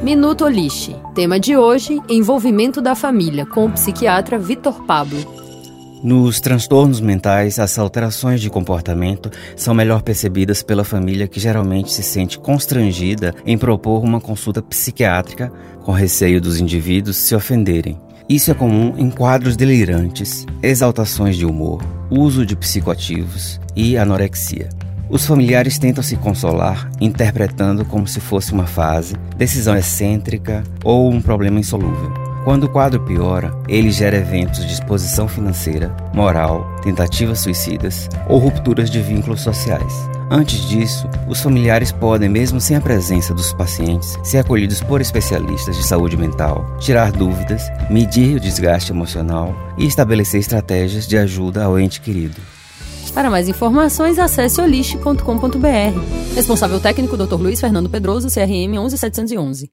Minuto Olixe. Tema de hoje: envolvimento da família, com o psiquiatra Vitor Pablo. Nos transtornos mentais, as alterações de comportamento são melhor percebidas pela família que geralmente se sente constrangida em propor uma consulta psiquiátrica com receio dos indivíduos se ofenderem. Isso é comum em quadros delirantes, exaltações de humor, uso de psicoativos e anorexia. Os familiares tentam se consolar interpretando como se fosse uma fase, decisão excêntrica ou um problema insolúvel. Quando o quadro piora, ele gera eventos de exposição financeira, moral, tentativas suicidas ou rupturas de vínculos sociais. Antes disso, os familiares podem, mesmo sem a presença dos pacientes, ser acolhidos por especialistas de saúde mental, tirar dúvidas, medir o desgaste emocional e estabelecer estratégias de ajuda ao ente querido. Para mais informações, acesse oliste.com.br. Responsável técnico Dr. Luiz Fernando Pedroso, CRM 11711.